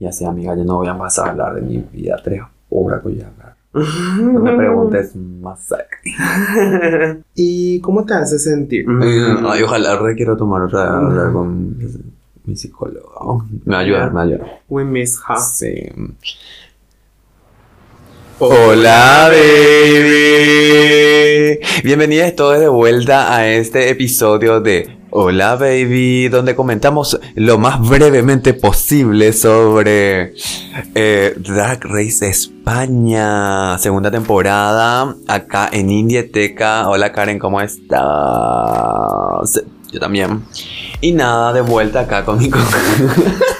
Y así, amiga, yo no voy a pasar a hablar de mi vida tres horas voy a hablar. No me preguntes más. ¿Y cómo te hace sentir? Ay, ojalá re quiero tomar otra hablar con mi psicólogo. Me ayuda, me ayuda. We miss her. Sí. Hola, baby. Bienvenidos todos de vuelta a este episodio de Hola, baby, donde comentamos lo más brevemente posible sobre eh, Drag Race España, segunda temporada, acá en Indieteca. Hola, Karen, ¿cómo estás? Yo también. Y nada, de vuelta acá con mi...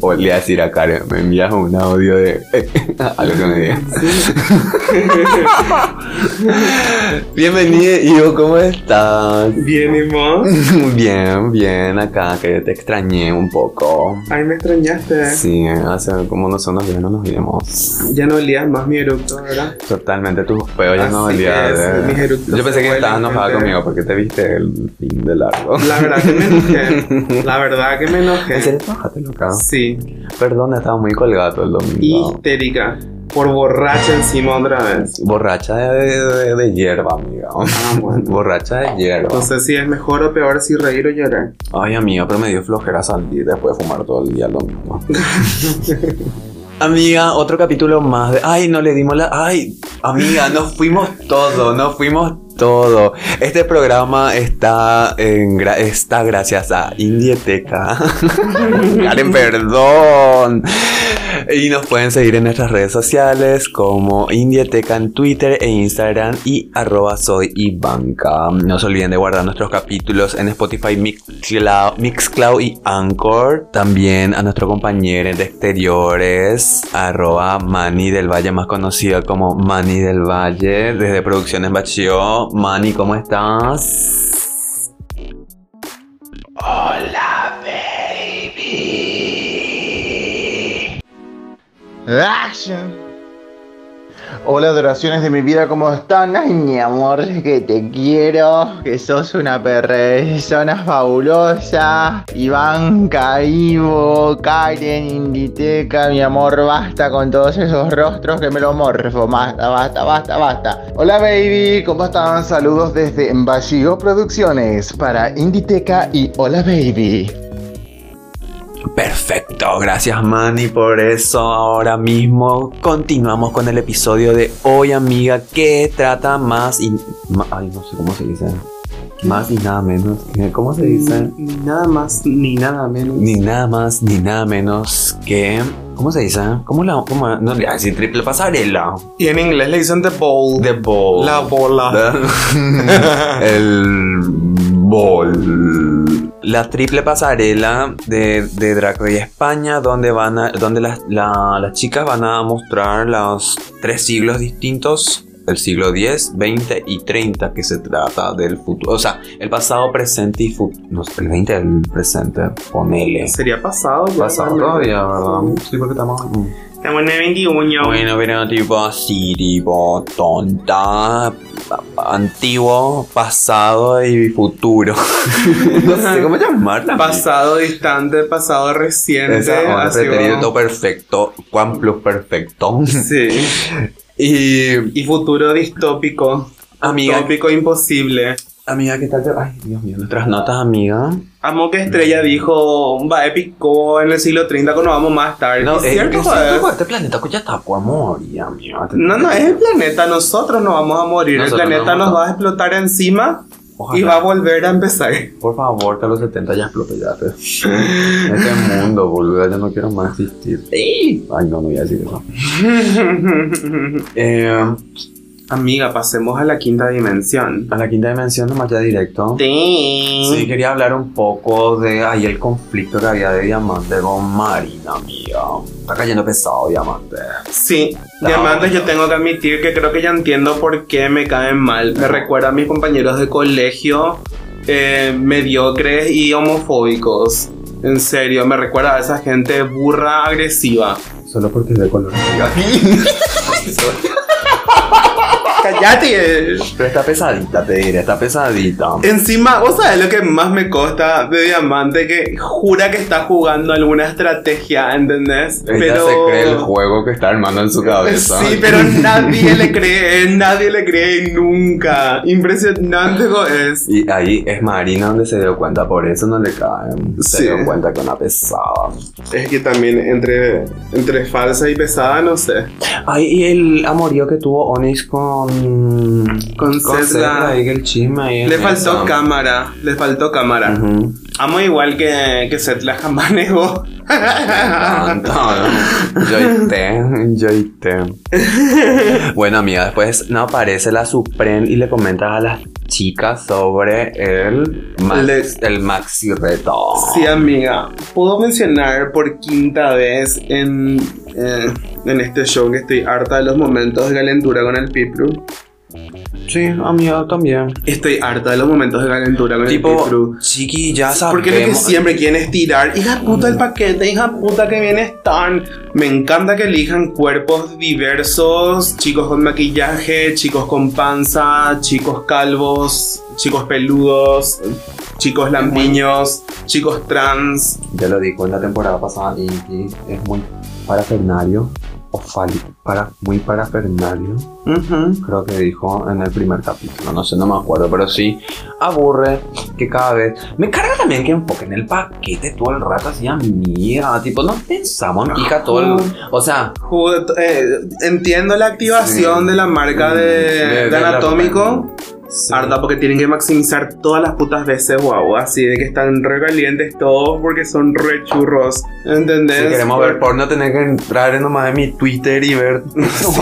Volví a decir a Karen, me envías un audio de algo que me digas. Bienvenido, Ivo, ¿cómo estás? Bien, ¿y vos? Bien, bien, acá, que te extrañé un poco. Ay, me extrañaste. Sí, hace como unos unos días no nos vimos. Ya no olías más mi eructo, ¿verdad? Totalmente, tus peos ya no Así eructos Yo pensé que estabas enojada conmigo porque te viste el fin de largo. La verdad que me enojé. La verdad que me ¿En enojé. serio trabajaste loca? Sí, Perdón, estaba muy colgado el domingo. histérica. Por borracha encima otra vez. Borracha de, de- de hierba, amiga. Ah, bueno. Borracha de hierba. No sé si es mejor o peor si reír o llorar. Ay, amiga, pero me dio flojera salir después de fumar todo el día el domingo. Amiga, otro capítulo más de... Ay, no le dimos la... Ay, amiga, nos fuimos todo, nos fuimos todo. Este programa está, en gra- está gracias a Indieteca. Karen, perdón. Y nos pueden seguir en nuestras redes sociales como Indieteca en Twitter e Instagram y arroba soy Ivanka. No se olviden de guardar nuestros capítulos en Spotify, Mixcloud, y Anchor. También a nuestro compañero de exteriores, arroba Mani del Valle, más conocido como Mani del Valle, desde Producciones Bachio. Mani, ¿cómo estás? Hola, baby. Action. Hola, adoraciones de mi vida, ¿cómo están? Ay, mi amor, que te quiero, que sos una persona fabulosa. Ivanka, Ivo, Karen, Inditeca, mi amor, basta con todos esos rostros que me lo morfo. Basta, basta, basta, basta. Hola, baby, ¿cómo están? Saludos desde Bajío Producciones para Inditeca y Hola, baby. Perfecto, gracias Manny por eso. Ahora mismo continuamos con el episodio de hoy, amiga, que trata más y... Ay, no sé cómo se dice. Más y nada menos. que- ¿Cómo se dice? Ni nada más ni nada menos. Ni nada más ni nada menos que... ¿Cómo se dice? ¿Cómo la... Cómo, no le voy a decir triple pasarela. Y en inglés le dicen the bowl. The ball. La bola. el bol. La triple pasarela de, de Drag Race España, donde van a- donde las, la- las chicas van a mostrar los tres siglos distintos. El siglo 10, 20 y 30 que se trata del futuro. O sea, el pasado, presente y futuro. No, el 20 es el presente. Ponele. Sería pasado ya. Pasado todavía, ¿verdad? Sí, porque estamos... Estamos en el 21. Bueno, pero tipo así, tipo tonta, antiguo, pasado y futuro. no sé cómo llamarla. Pasado distante, pasado reciente. Así va. perfecto, Juan plus perfecto. Sí. y Y futuro distópico. Amiga. Distópico imposible. amiga, ¿qué tal? te- Ay, Dios mío, nuestras notas, amiga. Amo que Estrella dijo, va épico en el siglo 30 cuando vamos más tarde. No, ¿Es cierto, es cierto, este planeta ya está por morir, amiga. No, no, es el planeta, nosotros no vamos a morir, Nosotros el planeta no nos a- va a explotar encima Ojalá. y va a volver a empezar. Por favor, que a los 70 ya explote ya. pues. Este mundo, boludo, ya no quiero más existir. Ay, no, no voy a decir eso. Eh, Amiga, pasemos a la quinta dimensión. a la quinta dimensión, nomás ya directo. Sí, Sí. quería hablar un poco de ahí el conflicto que había de Diamante con Marina, amiga. Está cayendo pesado Diamante. Sí, No. diamantes yo tengo que admitir que creo que ya entiendo por qué me caen mal. Me recuerda a mis compañeros de colegio eh, mediocres y homofóbicos. En serio, me recuerda a esa gente burra agresiva. Solo porque es de color. ¡Cállate! Pero está pesadita, te diré, está pesadita. Encima, vos sabés lo que más me costa de Diamante, que jura que está jugando alguna estrategia, ¿entendés? Ella se cree el juego que está armando en su cabeza. Sí, pero nadie le cree, nadie le cree nunca. Impresionante es. Y ahí es Marina donde se dio cuenta, por eso no le caen. Se Sí. dio cuenta que una pesada. Es que también entre, entre falsa y pesada, no sé. Ay, y el amorío que tuvo Onyx con. Con ahí Le faltó cámara, le faltó cámara. Amo igual que, que Seth la jamás negó. Tanto, ¿no? Joyte, joyte. Bueno, amiga, después no aparece la Supren y le comentas a las chicas sobre el, Max, el Maxi Reto. Sí, amiga. Puedo mencionar por quinta vez en, eh, en este show que estoy harta de los momentos de calentura con el Pipru. Sí, amiga, también. Estoy harta de los momentos de calentura con el Tipo, Pipru. chiqui, ya sabemos. Porque lo que siempre quieren es tirar. Hija puta el paquete, hija puta que bien están. Me encanta que elijan cuerpos diversos, chicos con maquillaje, chicos con panza, chicos calvos, chicos peludos, chicos lampiños, chicos trans. Ya lo dijo en la temporada pasada, Inky es muy parafernario. O para, muy parafernario. Ujú. Creo que dijo en el primer capítulo, no sé, no me acuerdo, pero sí aburre que cada vez. Me carga también que enfoquen el paquete todo el rato así, amiga. Tipo, no pensamos, hija, todo el. O sea, eh, entiendo la activación Sí. de la marca de, De- de de la- Anatómico. Sí. Harta porque tienen que maximizar todas las putas veces, guau, así de que están re calientes todos porque son re churros, ¿entendés? si queremos ver porno, tener que entrar en nomás en mi Twitter y ver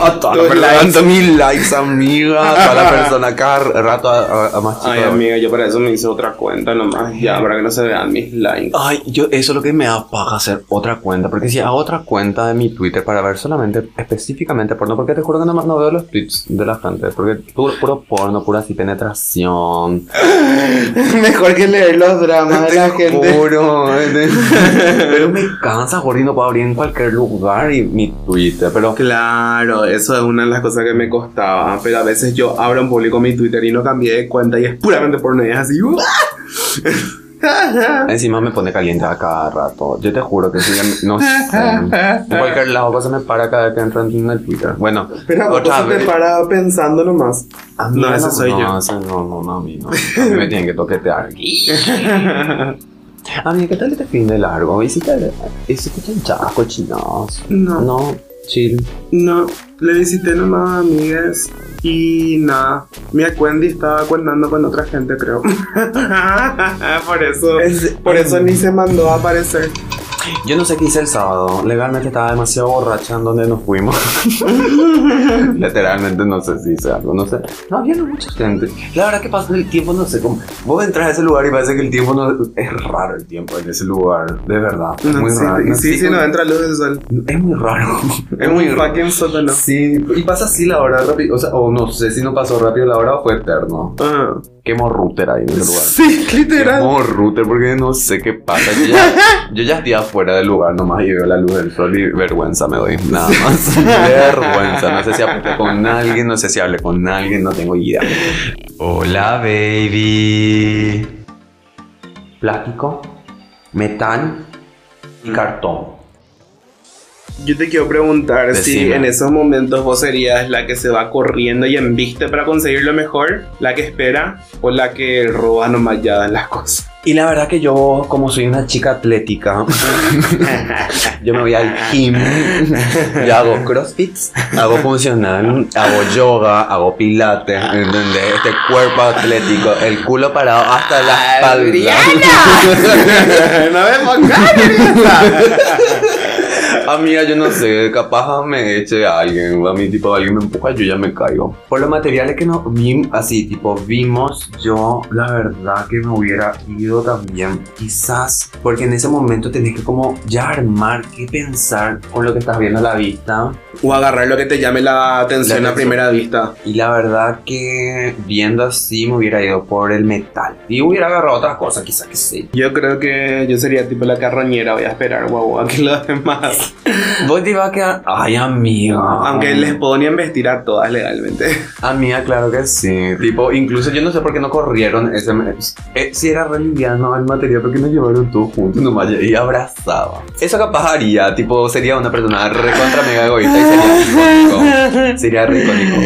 a toda la Tus persona, likes. amiga. Toda la persona cada rato a, a- a más chico. Ay, amiga, yo para eso me hice otra cuenta nomás, ya, para que no se vean mis likes. Ay, yo eso es lo que me da paja hacer otra cuenta. Porque si hago otra cuenta de mi Twitter para ver solamente específicamente porno, porque te juro que no, no veo los tweets de la gente. Porque puro, puro porno, pura así penetración. Mejor que leer los dramas de la Te gente. juro. pero me cansa, Jordi, no puedo abrir en cualquier lugar y mi Twitter. Pero Claro, eso es una de las cosas que me costaba, pero a veces yo abro en público mi Twitter y no cambié de cuenta y es puramente porno y es así. encima me pone caliente a cada rato. Yo te juro que sí, no sé. En cualquier lado cosa me para cada vez que entro en el Twitter. Bueno, Pero otra te vez. para pensando nomás. A mí No, ese soy no, yo. ese no, no, no, a mí no. A mí me tienen que toquetear. A mí, ¿qué tal este fin de largo? ¿Hiciste, hiciste chanchas, cochinos? No. No, chill. No, le visité nomás a amigas y nada. Mi Wendy estaba cuentando con otra gente, creo. por eso, por eso ni se mandó a aparecer. Yo no sé qué hice el sábado. Legalmente estaba demasiado borracha en donde nos fuimos. Literalmente no sé si hice algo, no sé. No había mucha gente. La verdad que pasa el tiempo, no sé cómo. Vos entras a ese lugar y parece que el tiempo no. Es raro el tiempo en ese lugar, de verdad. Es muy sí, raro. y sí, sí, no entra luz del sol. Es muy raro. Es muy fucking sótano. Sí, y pasa así la hora rápido. O sea, o no sé si no pasó rápido la hora o fue eterno. Ah. Quemo router ahí en ese lugar. Sí, literal. Quemo router porque no sé qué pasa. Yo ya, yo ya estoy afuera del lugar nomás y veo la luz del sol y vergüenza me doy. Nada más. vergüenza. No sé si hablé con alguien, no sé si hablé con alguien, no tengo idea. Hola, baby. Plástico, metal y cartón. Yo te quiero preguntar si en esos momentos vos serías la que se va corriendo y embiste para conseguir lo mejor, la que espera o la que roba nomás ya las cosas. Y la verdad que yo, como soy una chica atlética, yo me voy al gym, yo hago crossfits, hago funcional, hago yoga, hago pilates, ¿entendés? Este cuerpo atlético, el culo parado hasta la espalda. no me pongas. Amiga, yo no sé, capaz me eche a alguien, a mí tipo alguien me empuja, yo ya me caigo. Por los materiales que no vi, así tipo vimos, yo la verdad que me hubiera ido también, quizás, porque en ese momento tenés que como ya armar qué pensar con lo que estás viendo a la vista. O agarrar lo que te llame la atención La a primera vista. Y la verdad que viendo así me hubiera ido por el metal. Y hubiera agarrado otra cosa, quizá que sí. Yo creo que yo sería tipo la carroñera, voy a esperar, guau, a que los demás. Vos te ibas a quedar. Ay, amiga. Aunque les podrían vestir a todas legalmente. Amiga, claro que sí. Tipo, incluso yo no sé por qué no corrieron ese. Eh, si era re liviano el material, ¿por qué no llevaron todos juntos nomás y abrazaba? Eso capaz haría, tipo, sería una persona recontra mega egoísta y sería icónico.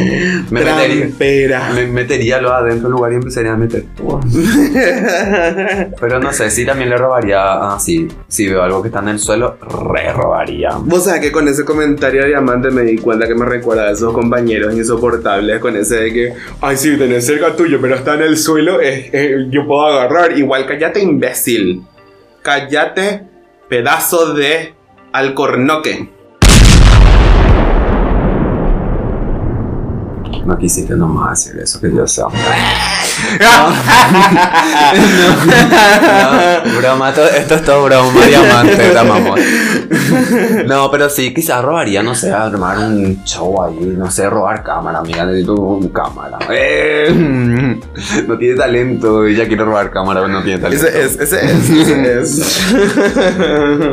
Me metería, me metería lo adentro del lugar y empezaría a meter todo. Pero no sé, sí también le robaría así. si veo algo que está en el suelo, re robaría. Vos sabés que con ese comentario de diamante me di cuenta que me recuerda a esos compañeros insoportables con ese de que, ay, sí, tenés cerca tuyo, pero está en el suelo, yo puedo agarrar. Igual, cállate, imbécil. Cállate, pedazo de alcornoque. No quisiste nomás decir eso, que yo sé. No, broma, to- esto es todo broma, diamante, te amamos. No, pero sí, quizás robaría, no sé, armar un show ahí, no sé, robar cámara, amiga, necesito un cámara. Eh, no tiene talento, ella quiere robar cámara, pero no tiene talento. Ese es, ese es, ese es.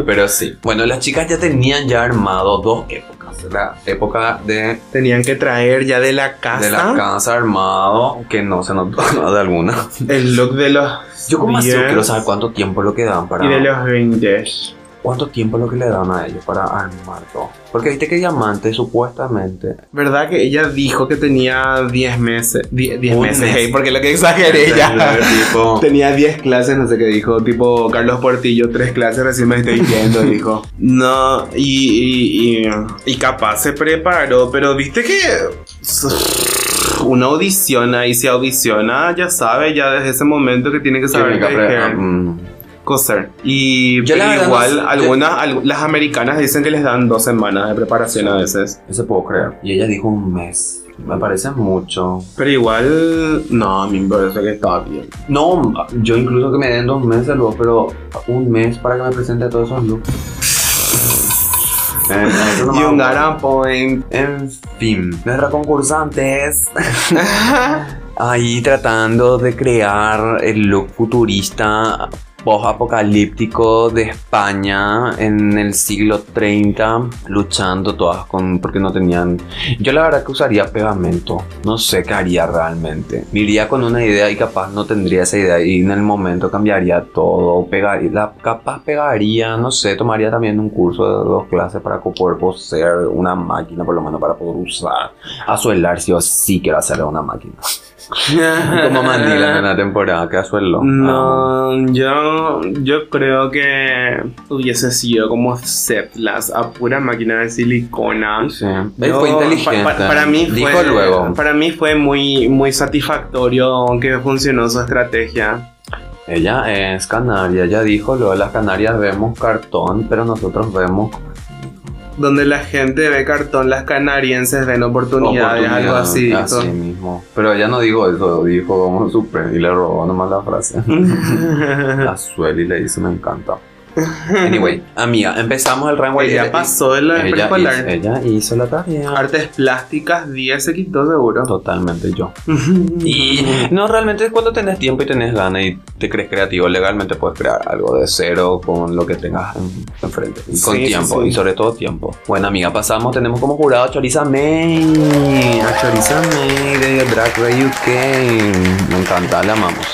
Pero sí. Bueno, las chicas ya tenían ya armado dos épocas. La época de, Tenían que traer ya de la casa de la casa armado, que no se notó nada de alguna. el look de los. Yo como así 10 quiero saber cuánto tiempo lo que dan para... Y de los 20. ¿Cuánto tiempo es lo que le dan a ellos para armar todo? Porque viste que Diamante supuestamente... ¿Verdad que ella dijo que tenía 10 meses? 10 10 Un meses, mes. hey, porque lo que exageré ella. tipo, Tenía 10 clases, no sé qué dijo. Tipo, Carlos Portillo, 3 clases, recién me estoy yendo, dijo. No, y, y, y, y capaz se preparó, pero viste que. Una audiciona y si audiciona, ya sabe, ya desde ese momento que tiene que saber que coser. Y Yo pero verdad no igual, sé, yo- algunas, al- las americanas dicen que les dan dos semanas de preparación a veces. Eso puedo creer. Y ella dijo un mes. Me parece mucho. Pero igual, no, a mí me parece que está bien. No, yo incluso que me den dos meses luego, pero un mes para que me presente todos esos looks. Eh, no got acuerdo. a point. En fin, nuestra concursante es ahí tratando de crear el look futurista post-apocalíptico de España en el siglo 30, luchando todas con porque no tenían. Yo la verdad que usaría pegamento, no sé qué haría realmente. Me iría con una idea y capaz no tendría esa idea y en el momento cambiaría todo, pegaría, la- capaz pegaría, no sé, tomaría también un curso de dos clases para poder poseer una máquina por lo menos para poder usar. A suelar si o sí quiero hacer una máquina. Como Mandila en la temporada que a suelo. Ah. No, yo, yo creo que hubiese sido como Seplas a pura máquina de silicona. Sí. Yo- fue inteligente. pa- pa- para mí Dijo fue, luego. Para mí fue muy, muy satisfactorio que funcionó su estrategia. Ella es canaria. Ella dijo luego las canarias vemos cartón, pero nosotros vemos Donde la gente ve cartón, las canarienses ven oportunidades, oportunidad, algo así. Así mismo. Pero ella no dijo eso, dijo como super y le robó nomás la frase. A Sueli le dice me encanta. Anyway, amiga, empezamos el rango Ella pasó de la ella, preescolar. hizo, ella hizo la tarea. Artes plásticas, 10 se quitó seguro. Totalmente yo. Y no, realmente es cuando tenés tiempo y tenés ganas y te crees creativo, legalmente puedes crear algo de cero con lo que tengas en- enfrente. Y con sí, tiempo, sí. y sobre todo tiempo. Bueno, amiga, pasamos, tenemos como jurado a Choriza May. A Choriza May de Drag Race UK. Me encanta, la amamos.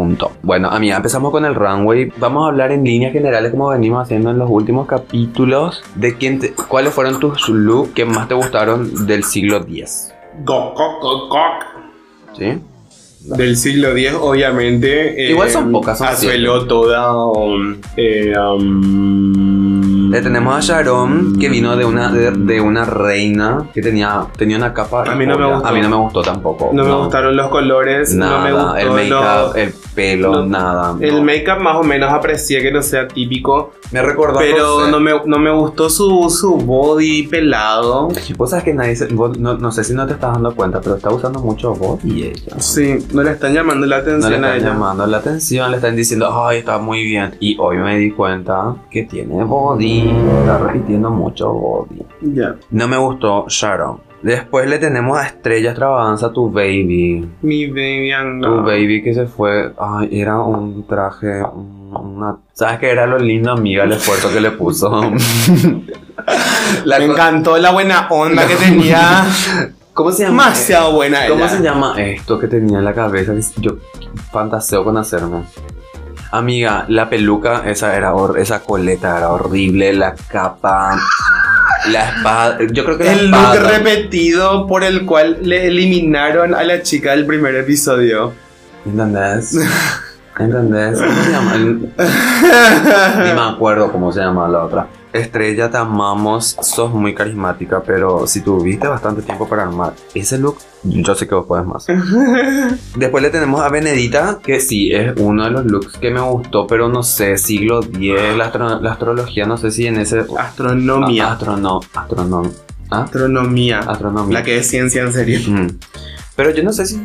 Punto. Bueno, amiga, empezamos con el runway. Vamos a hablar en líneas generales, como venimos haciendo en los últimos capítulos, de quién te- cuáles fueron tus looks que más te gustaron del siglo X. Goc, goc, goc, goc. ¿Sí? Del siglo X, obviamente. eh, Igual son pocas, son Azueló toda. um, eh, um, Le tenemos a Sharon, que vino de una, de, de una reina que tenía, tenía una capa. A mí no me gustó. A mí no me gustó tampoco. No me gustaron los colores, Nada, no me gustó el make-up, el pelo, no. nada. El no. make-up más o menos aprecié que no sea típico, me recordó pero no me, no me gustó su, su body pelado. Vos sabes que nadie se- vos- no, no sé si no te estás dando cuenta, pero está usando mucho body ella. Sí, no le están llamando la No le atención a están ella. llamando la atención, le están diciendo, ay, está muy bien. Y hoy me di cuenta que tiene body. Está repitiendo mucho body. Ya. No me gustó Sharon. Después le tenemos a Estrella Extravaganza, tu baby. Mi baby Anga. Tu baby que se fue. Ay, era un traje. Una... ¿Sabes qué era lo lindo, amiga? El esfuerzo que le puso. La Me encantó la buena onda que tenía. ¿Cómo se llama? Demasiado buena ¿Cómo ella. se llama esto que tenía en la cabeza? Yo fantaseo con hacerme. Amiga, la peluca, esa era hor- esa coleta era horrible, la capa, la espada. Yo creo que la El look repetido por el cual le eliminaron a la chica del primer episodio. ¿Entendés? ¿Entendés? ¿Cómo se llama? Ni me acuerdo cómo se llama la otra. Estrella, te amamos, sos muy carismática, pero si tuviste bastante tiempo para armar ese look, yo sé que vos podés más. Después le tenemos a Benedita, que sí, es uno de los looks que me gustó, pero no sé, siglo X, la, astro- la astrología, no sé si en ese... Astronomía. Astrono, astronom, ¿ah? Astronomía. Astronomía. La que es ciencia en serio. Mm. Pero yo no sé si...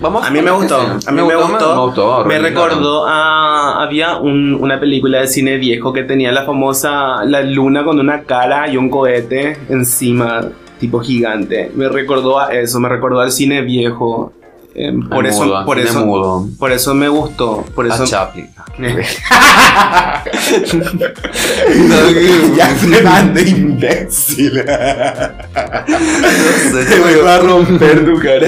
Vamos A mí me gustó, a mí me gustó. Me, gustó, Me horrible. recordó a. Había un- una película de cine viejo que tenía la famosa. La luna con una cara y un cohete encima, tipo gigante. Me recordó a eso, me recordó al cine viejo. Eh, por eso, por eso, mudo. por eso me gustó. Por A eso. Chaplin. ya grande imbécil. Te voy a romper tu cara.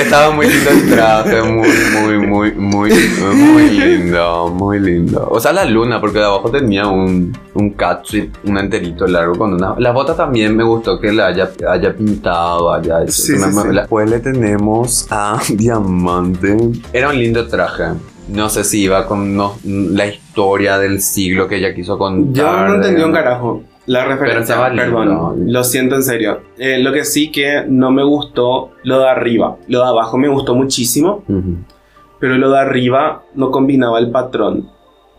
Estaba muy lindo el traje, muy, muy, muy, muy, muy lindo, muy lindo. O sea, la luna, porque de abajo tenía un, un catsuit, un enterito largo con una... La bota también me gustó que la haya, haya pintado, haya hecho. Sí, que sí, me- sí. Después le tenemos a Diamante. Era un lindo traje. No sé si iba con no- la historia del siglo que ella quiso contar. Yo no entendí un carajo. La referencia, lindo. perdón, lo siento en serio. Eh, lo que sí que no me gustó, lo de arriba. Lo de abajo me gustó muchísimo, pero lo de arriba no combinaba el patrón.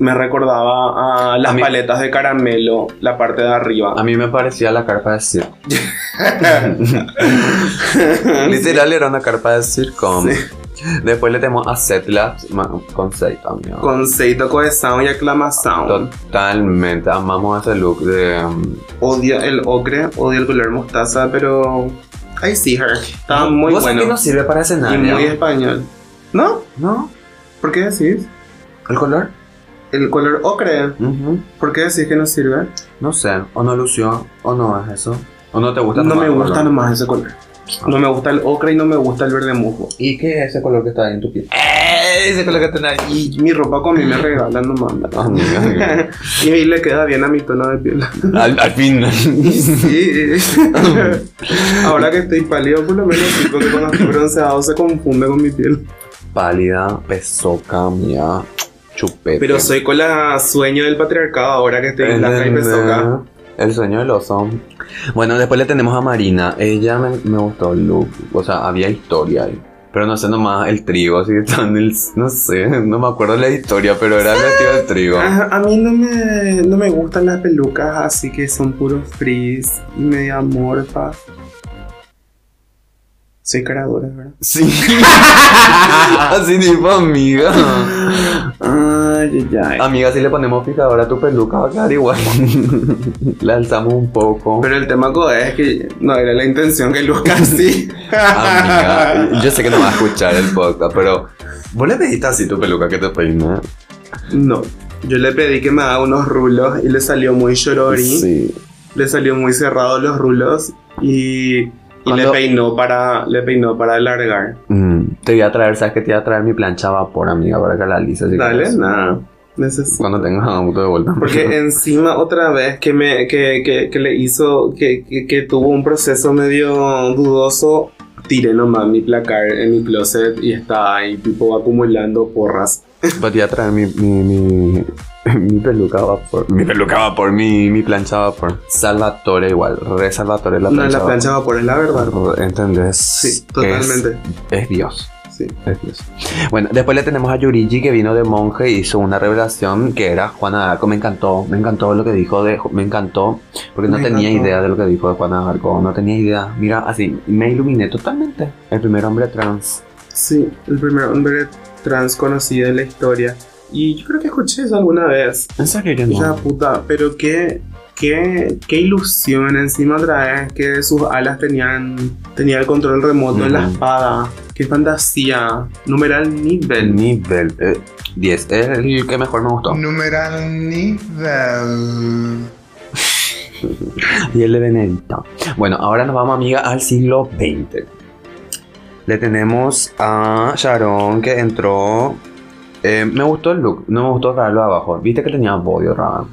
Me recordaba a las A mí- paletas de caramelo, la parte de arriba. A mí me parecía la carpa de circo. Literal era una carpa de circo. Sí. Después le tenemos a Setla con Sei también. Con seito, cohesión y aclamación. Totalmente, amamos ese look de... um, Odio el ocre, odio el color mostaza, pero... I see her. Está muy ¿Vos bueno. que no sirve para y escenario? muy español. ¿No? ¿No? ¿Por qué decís? ¿El color? El color ocre. Ujú. ¿Por qué decís que no sirve? No sé, o no lució, o no es eso. O no te gusta No me gusta color. nomás ese color. No me gusta el ocre y no me gusta el verde musgo. ¿Y qué es ese color que está ahí en tu piel? ¡Eh! Ese color que está ahí. Y mi ropa con mí me regalan nomás. Amiga. y le queda bien a mi tono de piel. al, al fin. Sí. Ahora que estoy pálido, por lo menos sí, porque cuando estoy bronceado se confunde con mi piel. Pálida, pesoca, mía, chupete. Pero soy con la sueño del patriarcado ahora que estoy blanca y pesoca. El sueño del oso. Bueno, después le tenemos a Marina. Ella me, me gustó el look. O sea, había historia ahí. Pero no sé nomás el trigo, así en el. No sé, no me acuerdo la historia, pero era el vestido de trigo. A, a mí no me, no me gustan las pelucas así que son puros frizz y media amorfas. Soy caradura, ¿verdad? Sí. así tipo amiga. Ay, ay, ay. Amiga, si le ponemos fijador a tu peluca va a quedar igual. la alzamos un poco. Pero el tema es que no era la intención que luzca así. Amiga, yo sé que no vas a escuchar el podcast, pero vos le pediste así tu peluca que te peine. No. Yo le pedí que me haga unos rulos y le salió muy chorori. Sí. Le salió muy cerrado los rulos y, y le peinó para le peinó para alargar. Mm, te voy a traer, sabes que te voy a traer mi plancha a vapor, amiga, para que la si Dale, nada. Necesito. Cuando tengas auto de vuelta. Porque encima otra vez que me que, que, que le hizo que, que, que tuvo un proceso medio dudoso, tiré nomás mi placar en mi closet y está ahí tipo acumulando porras. Pues voy a traer mi, mi, mi, mi peluca a vapor. Mi peluca a vapor, mi, mi plancha a vapor. Salvatore igual, re Salvatore la No, plancha. la a plancha de vapor es la verdad. ¿Entendés? Sí, totalmente. Es, es Dios. Sí. Es Dios. Bueno, después le tenemos a Yurigi que vino de monje y hizo una revelación que era Juana Arco. Me encantó, me encantó lo que dijo de. Me encantó, porque no Me tenía encantó. idea de lo que dijo de Juana Arco. No tenía idea. Mira, así, me iluminé totalmente. El primer hombre trans. Sí, el primer hombre trans conocido en la historia. Y yo creo que escuché eso alguna vez. En serio, Hija no. puta, pero qué, qué, qué ilusión encima otra vez que sus alas tenían, tenía el control remoto en la espada. Qué fantasía. Numeral nivel. Nivel eh, 10. Es el que mejor me gustó. Numeral nivel. Y el de Benedicta. Bueno, ahora nos vamos, amiga, al siglo XX. Le tenemos a Sharon que entró. Eh, me gustó el look, no me gustó darlo abajo. Viste que tenía bodio, Raban.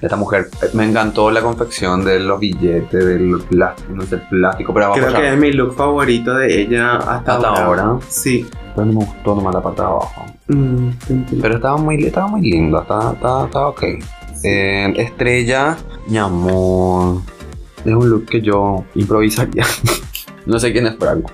Esta mujer, eh, me encantó la confección de los billetes, del plástico, no sé, plástico, pero abajo Creo ya- que es mi look favorito de ella hasta, Hasta ahora. Sí. Pero no me gustó nomás la parte de abajo. Mm. Pero estaba muy, estaba muy lindo, estaba, estaba, estaba ok. Eh, estrella, mi amor. Es un look que yo improvisaría. no sé quién es Franco.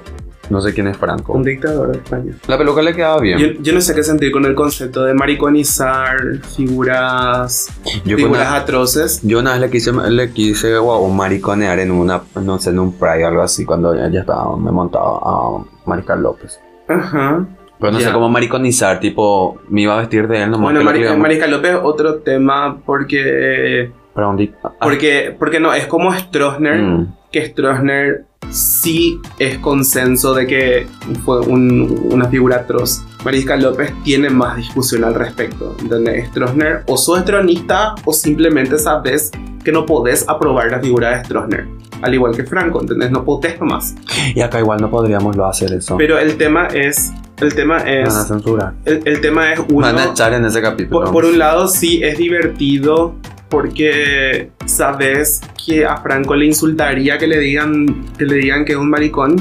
No sé quién es Franco. Un dictador de España. La peluca le quedaba bien. Yo, yo no sé qué sentir con el concepto de mariconizar figuras, Yo, figuras una, atroces. yo una vez le quise, le quise wow, mariconear en una, no sé, en un Pride o algo así, cuando ya, ya estaba, me montaba a Mariscal López. Ajá. Pero no sé cómo mariconizar, tipo, me iba a vestir de él nomás. Bueno, que lo Mari- queríamos- Marica López otro tema porque para un ah, porque porque no es como Stroessner mm, que Stroessner sí es consenso de que fue un- una figura atroz. Marisca López tiene más discusión al respecto. ¿entendés? Stroessner o sos estronista o simplemente sabes que no podés aprobar la figura de Stroessner. Al igual que Franco, ¿entendés? No podés nomás. Y acá igual no podríamos lo hacer eso. Pero el tema es... El tema es... van a censurar. El, el tema es uno... van a echar en ese capítulo. Por, por un lado, sí es divertido porque sabes que a Franco le insultaría que le digan que, le digan que es un maricón.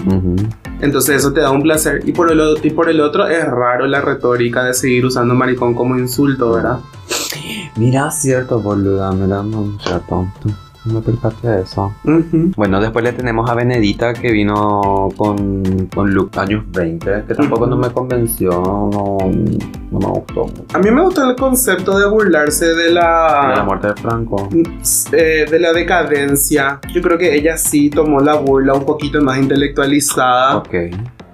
Entonces eso te da un placer. Y por, el, y por el otro es raro la retórica de seguir usando maricón como insulto, ¿verdad? Mira, cierto, boluda, mira, no, ya tonto. No me percaté de eso. Bueno, después le tenemos a Benedita que vino con, con look años 20, que tampoco no me convenció, no, no me gustó. A mí me gusta el concepto de burlarse de De la la... muerte de Franco. eh, de la decadencia. Yo creo que ella sí tomó la burla un poquito más intelectualizada. Ok.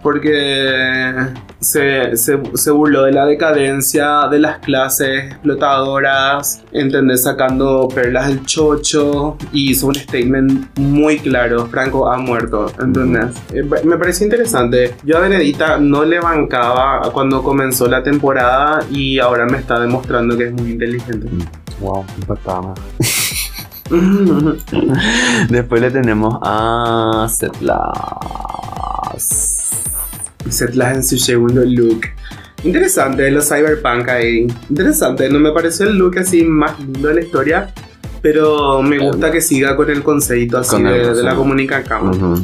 porque se, se, se burló de la decadencia de las clases explotadoras, ¿entendés? Sacando perlas del chocho y hizo un statement muy claro, Franco ha muerto, ¿entendés? Eh, Me parece interesante. Yo a Benedita no le bancaba cuando comenzó la temporada y ahora me está demostrando que es muy inteligente. Wow, impactada. Después le tenemos a Setlas. Setlas en su segundo look. Interesante los cyberpunk ahí. Interesante, no me pareció el look así más lindo de la historia. Pero me gusta que siga con el concepto así Con el- de, de la. Ujú.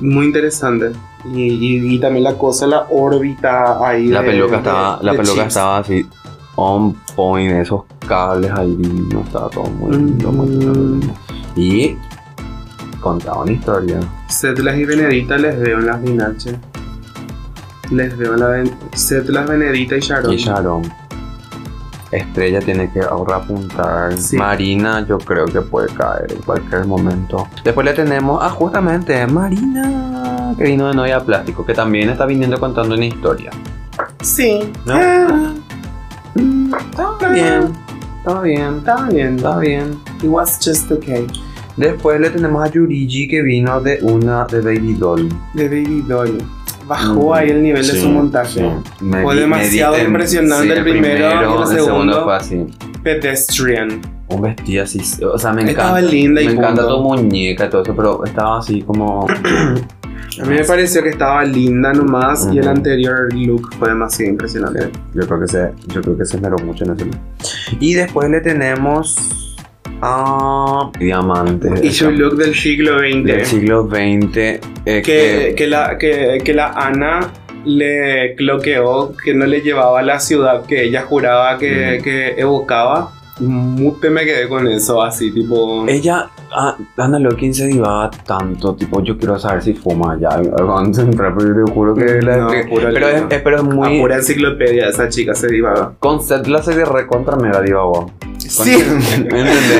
Muy interesante. Y, y- y también la cosa, la órbita ahí. La de- peluca de- estaba, la peluca estaba así on point, esos cables ahí no estaba todo muy lindo, muy lindo, Mm. lindo. Y contaba una historia. Setlas y Benedita les veo en las Vinache. Les veo la Setlas, Benedita y Sharon. Y Sharon. Estrella tiene que ahora apuntar. Sí. Marina, yo creo que puede caer en cualquier momento. Después le tenemos a justamente Marina, que vino de novia plástico, que también está viniendo contando una historia. Sí. ¿No? Ah, Mm, Está bien, está bien, Estaba bien. está bien. It was just okay. Después le tenemos a Yurigi, que vino de una de Baby Doll. De Baby Doll. Bajó Mm, ahí el nivel de su montaje. sí. Me Fue me demasiado em, impresionante el primero y el segundo. fue así. Pedestrian. Un vestido así, o sea, me Estaba encanta. linda y me encanta tu muñeca y todo eso, pero estaba así como. A mí me pareció que estaba linda nomás y el anterior look fue demasiado impresionante. Yo creo que se, yo creo que se esmeró mucho en ese look. Y después le tenemos a Diamante. Y su look del siglo XX. del siglo XX. eh, que, que- que la, que, que la Ana le cloqueó que no le llevaba a la ciudad que ella juraba que, Mm. que evocaba. Mute me quedé con eso, así tipo. Ella, ah, Ana Lokin se divaba tanto, tipo, yo quiero saber si fuma ya. Te juro que la- No, que- pero, es, es- pero es a muy. pura enciclopedia, esa chica se divaba. Con Seth la serie recontra mega divaba. Sí.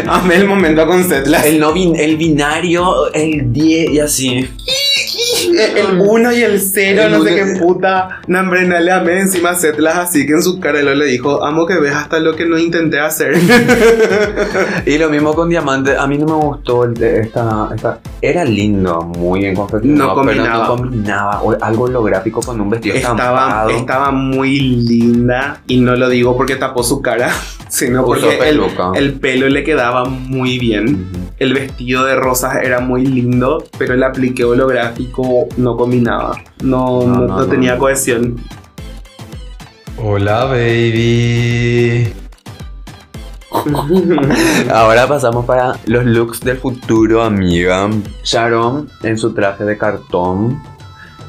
Amé el momento con Setla. El, no bin- el binario, el 10 y así. El- El 1 y el 0, El no sé qué puta. Nambre, no le amé encima setlas así que en su cara lo le dijo, amo que ves hasta lo que no intenté hacer. Y lo mismo con Diamante, a mí no me gustó el de esta, esta- Era lindo, muy bien confeccionado, No pero combinaba. no combinaba. O algo holográfico con un vestido estaba, estaba muy linda y no lo digo porque tapó su cara, sino Usó porque el, el pelo le quedaba muy bien. Ujú. El vestido de rosas era muy lindo, pero el aplique holográfico no combinaba. No, No, no, no, no no. tenía cohesión. Hola, baby. Ahora pasamos para los looks del futuro, amiga. Sharon en su traje de cartón.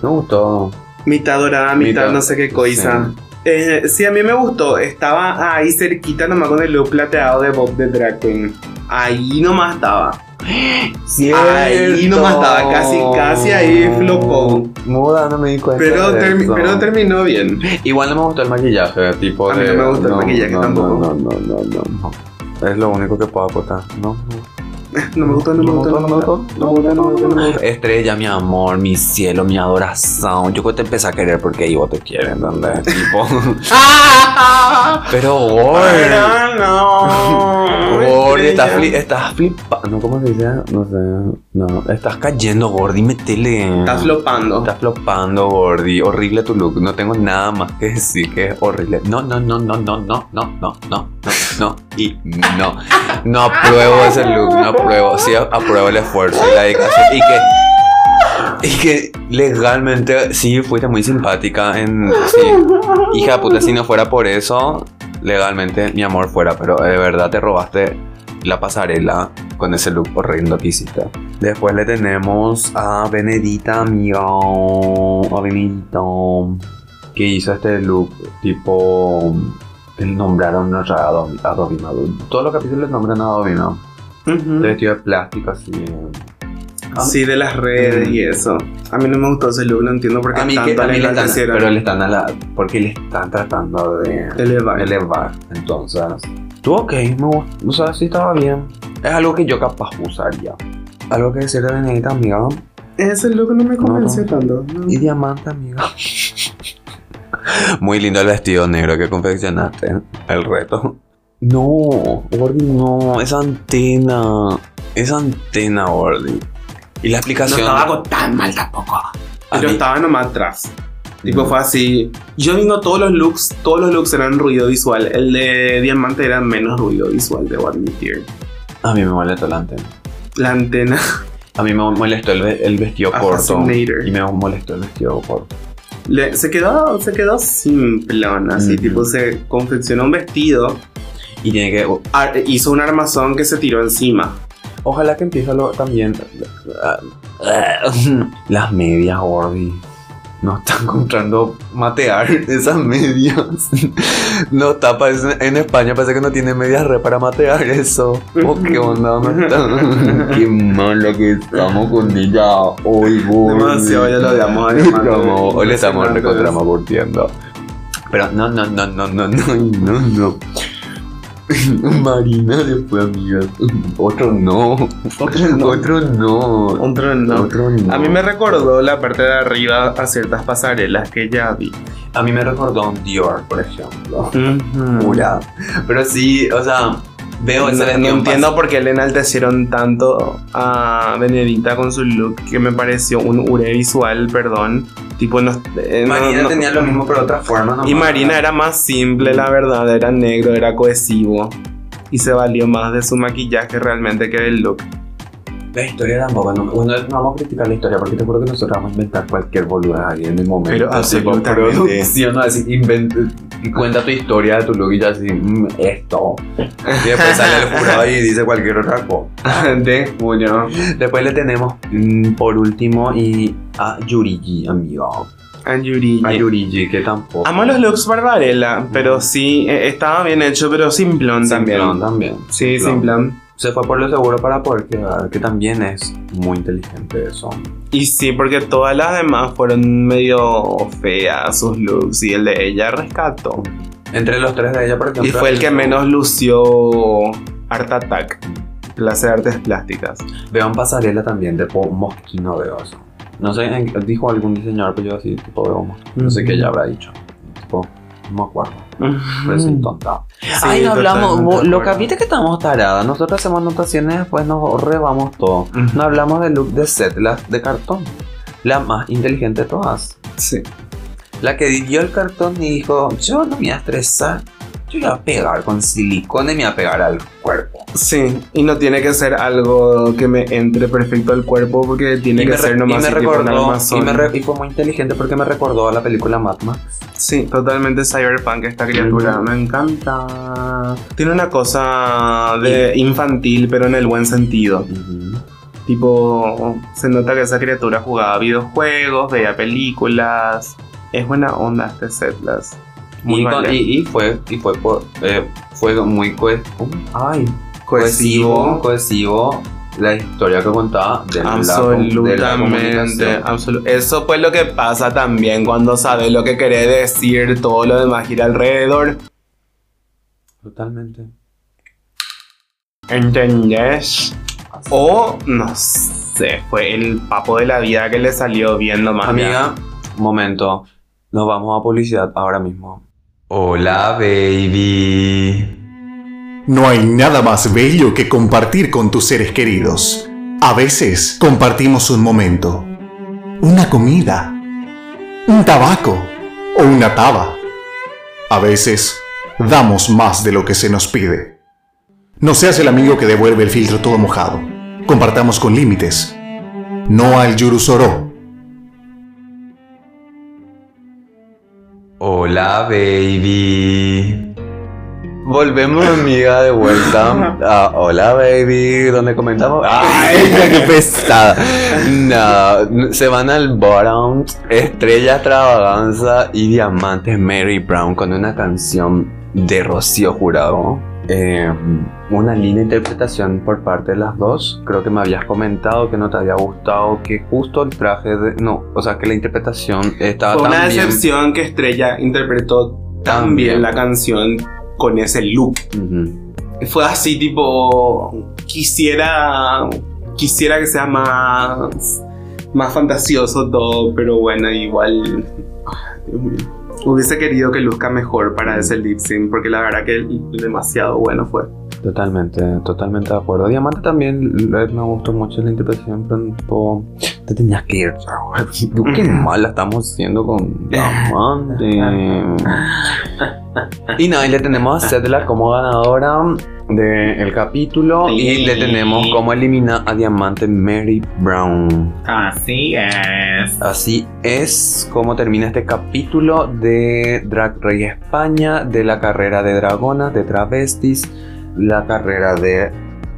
Me gustó. mitad dorada, mitad, Mitad, no sé qué cosa. sí. Eh, sí, a mí me gustó. Estaba ahí cerquita nomás con el look plateado de Bob de Drag Queen. Ahí nomás estaba. Ahí nomás estaba, casi, casi ahí flopó. Muda, no me di cuenta. Pero, de termi- eso. pero terminó bien. Igual no me gustó el maquillaje, tipo A mí de- no me gustó el maquillaje no, tampoco. No, no, no, no, no. Es lo único que puedo aportar. No, no. No me gustó, no me gustó, no me gustó. No me gustó, no me gustó, no me gustó. Estrella, mi amor, mi cielo, mi adoración. Yo te empecé a querer porque yo te quiero, ¿entendés? Tipo. Pero. Pero no. Fli- estás flipando. ¿Cómo se dice? No sé. No, estás cayendo, Gordy, métele. Estás flopando. Estás flopando, Gordy. Horrible tu look. No tengo nada más que decir que es horrible. No, no, no, no, no, no, no, no, no, no, no. Y no. No apruebo ese look. No apruebo. Sí, apruebo el esfuerzo y la dedicación. Y que. Y que legalmente sí fuiste muy simpática en. Sí. Hija de puta, si no fuera por eso, legalmente mi amor fuera. Pero de verdad te robaste la pasarela con ese look horrendo que hiciste. Después le tenemos a Benedita, amiga. A Benedita. Que hizo este look tipo. El nombraron no sé, a Domi- a Domina. Todos los capítulos nombran a Domina. Ujú. De vestido de plástico así. Sí, de las redes y eso. A mí no me gustó ese look, no entiendo por qué A mí tanto que a mí le están, pero le están a la, porque le están tratando de Elevar. elevar. Entonces, tú ok, me gust- o sea, sí estaba bien. Es algo que yo capaz usaría. Algo que decir de Benedita, amiga. Ese look no me convenció No, tanto. no. Y diamante, amiga. Muy lindo el vestido negro que confeccionaste. El reto. No, Gordy, no. Esa antena. Esa antena, Gordy. Y la No explicación. estaba algo tan mal tampoco. A Pero mí- estaba nomás atrás. Tipo Mm. fue así. Yo viendo todos los looks, todos los looks eran ruido visual. El de Diamante era menos ruido visual, debo admitir. A mí me molestó la antena. La antena. A mí me molestó el, ve- el vestido corto. Y me molestó el vestido corto. le- se quedó, se quedó simplón, así, tipo se confeccionó un vestido, Y tiene que. ar- hizo un armazón que se tiró encima. Ojalá que empiece lo, también. Las medias, Gordy. No están encontrando matear esas medias. No está, en España parece que no tiene medias re para matear eso. Oh, qué onda, no está. Qué mala que estamos con ella hoy, Gordy. Demasiado, ya lo odiamos. Como, hoy le estamos recontramos curtiendo. Pero no, no, no, no, no, no, no, no. Marina después, amigas. Otro no. Otro no. Otro no. Otro no. Otro no. A mí me recordó la parte de arriba a ciertas pasarelas que ya vi. A mí me recordó un Dior, por ejemplo. Ujú. Pura. Pero sí, o sea, veo ese No, entiendo por qué le enaltecieron tanto a Benedita con su look que me pareció un ure visual, perdón. Tipo, no, eh, Marina no- tenía lo mismo, pero de otra forma. Y Marina era más simple, la verdad, era negro, era cohesivo. Y se valió más de su maquillaje realmente que del look. La historia tampoco, no, bueno, no vamos a criticar la historia porque te juro que nosotros vamos a inventar cualquier boluda ahí en el momento. Pero Tipo, absolutamente. producción, no, así, inventa, y cuenta tu historia de tu look y ya así, "Mm, esto. Y después sale el jurado y dice cualquier otra cosa. de Julio. Después le tenemos, mm, por último, y a Yurigi, amigo. A Yuri. A Yurigi, que tampoco. Amo los looks Barbarella, pero sí, eh, estaba bien hecho, pero simplón también. Simplón también. Sí, Simplón. simplón. Se fue por lo seguro para poder quedar, que también es muy inteligente eso. Y sí, porque todas las demás fueron medio feas sus looks y el de ella rescató. Entre los tres de ella, por ejemplo. Y fue el que menos lució Art Attack, clase de artes plásticas. Veo en pasarela también, de po- Mosquino veo eso. No sé, dijo algún diseñador, pero yo así, tipo, veo, no sé qué ella habrá dicho. Tipo, no me acuerdo. Pero soy tonta. Ay, no hablamos, lo que viste que estamos taradas. Nosotros hacemos anotaciones, después nos rebamos todo. No hablamos del look de set, la de cartón. La más inteligente de todas. Sí. La que dio el cartón y dijo, yo no me voy a estresar. Yo voy a pegar con silicona y me voy a pegar al cuerpo. Sí, y no tiene que ser algo que me entre perfecto al cuerpo porque tiene y que me, ser y nomás me tipo un recordó, y, me re- y fue muy inteligente porque me recordó a la película Mad Max. Sí, totalmente cyberpunk esta criatura. Me encanta. Tiene una cosa de infantil, pero en el buen sentido. Tipo, se nota que esa criatura jugaba videojuegos, veía películas. Es buena onda este Setlas. Muy Y, con- y, y fue, y fue, por- eh, fue muy. Ay, cohesivo. cohesivo la historia que contaba de la, de la Absolutamente. comunicación. absolu- Eso fue lo que pasa también cuando sabes lo que querés decir, todo lo demás gira alrededor. Totalmente. ¿Entendés? O, no sé, fue el papo de la vida que le salió viendo más. Amiga, momento. Nos vamos a publicidad ahora mismo. Hola, baby. No hay nada más bello que compartir con tus seres queridos. A veces compartimos un momento, una comida, un tabaco o una taba. A veces damos más de lo que se nos pide. No seas el amigo que devuelve el filtro todo mojado. Compartamos con límites. No al Yurusoro. Hola, baby. Volvemos, amiga, de vuelta a Hola, baby, donde comentamos. ¡Ay, qué pesada! No, se van al bottom. Estrella Extravaganza y Diamantes Mary Brown con una canción de Rocío Jurado. Eh, una linda interpretación por parte de las dos. Creo que me habías comentado que no te había gustado, que justo el traje de. No, o sea, que la interpretación estaba Fue una tan bien. decepción que Estrella interpretó tan bien. la canción con ese look. Ujú. Fue así tipo quisiera quisiera que sea más más fantasioso todo, pero bueno, igual Dios mío. Hubiese querido que luzca mejor para ese lip sync porque la verdad que demasiado bueno fue. Totalmente, totalmente de acuerdo. Diamante también le- me gustó mucho la interpretación, pero te tenías que ir. Qué mal la estamos haciendo con Diamante. Y nada, y le tenemos a Cedla como ganadora del capítulo y le tenemos como elimina a Diamante Mary Brown. Así es. Así es como termina este capítulo de Drag Race España, de la carrera de dragonas, de travestis, la carrera de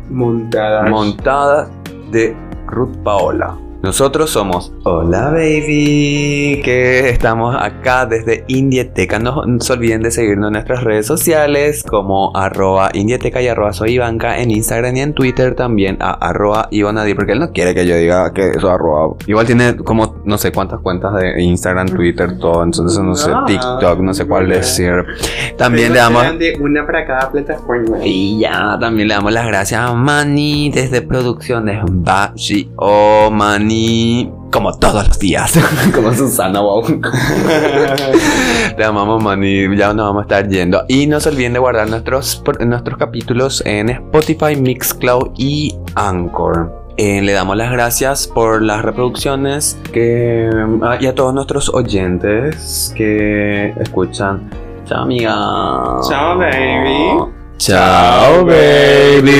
Montada. montada de Ruth Paola. Nosotros somos Hola Baby, que estamos acá desde Indieteca. No, no se olviden de seguirnos en nuestras redes sociales como arroba Indieteca y arroba soy Ivanka en Instagram y en Twitter también a arroba Ivonadi, porque él no quiere que yo diga que eso arroba. Igual tiene como no sé cuántas cuentas de Instagram, Twitter, todo, entonces no sé. TikTok, no sé cuál decir. También le damos... una para cada plataforma. Y ya, también le damos las gracias a Mani desde Producciones Bashi o Mani, como todos los días, como Susana Wow. le amamos Mani, ya nos vamos a estar yendo. Y no se olviden de guardar nuestros, nuestros capítulos en Spotify, Mixcloud y Anchor. Eh, le damos las gracias por las reproducciones que, ah, y a todos nuestros oyentes que escuchan. Chao, amiga. Chao, baby. Ciao, baby.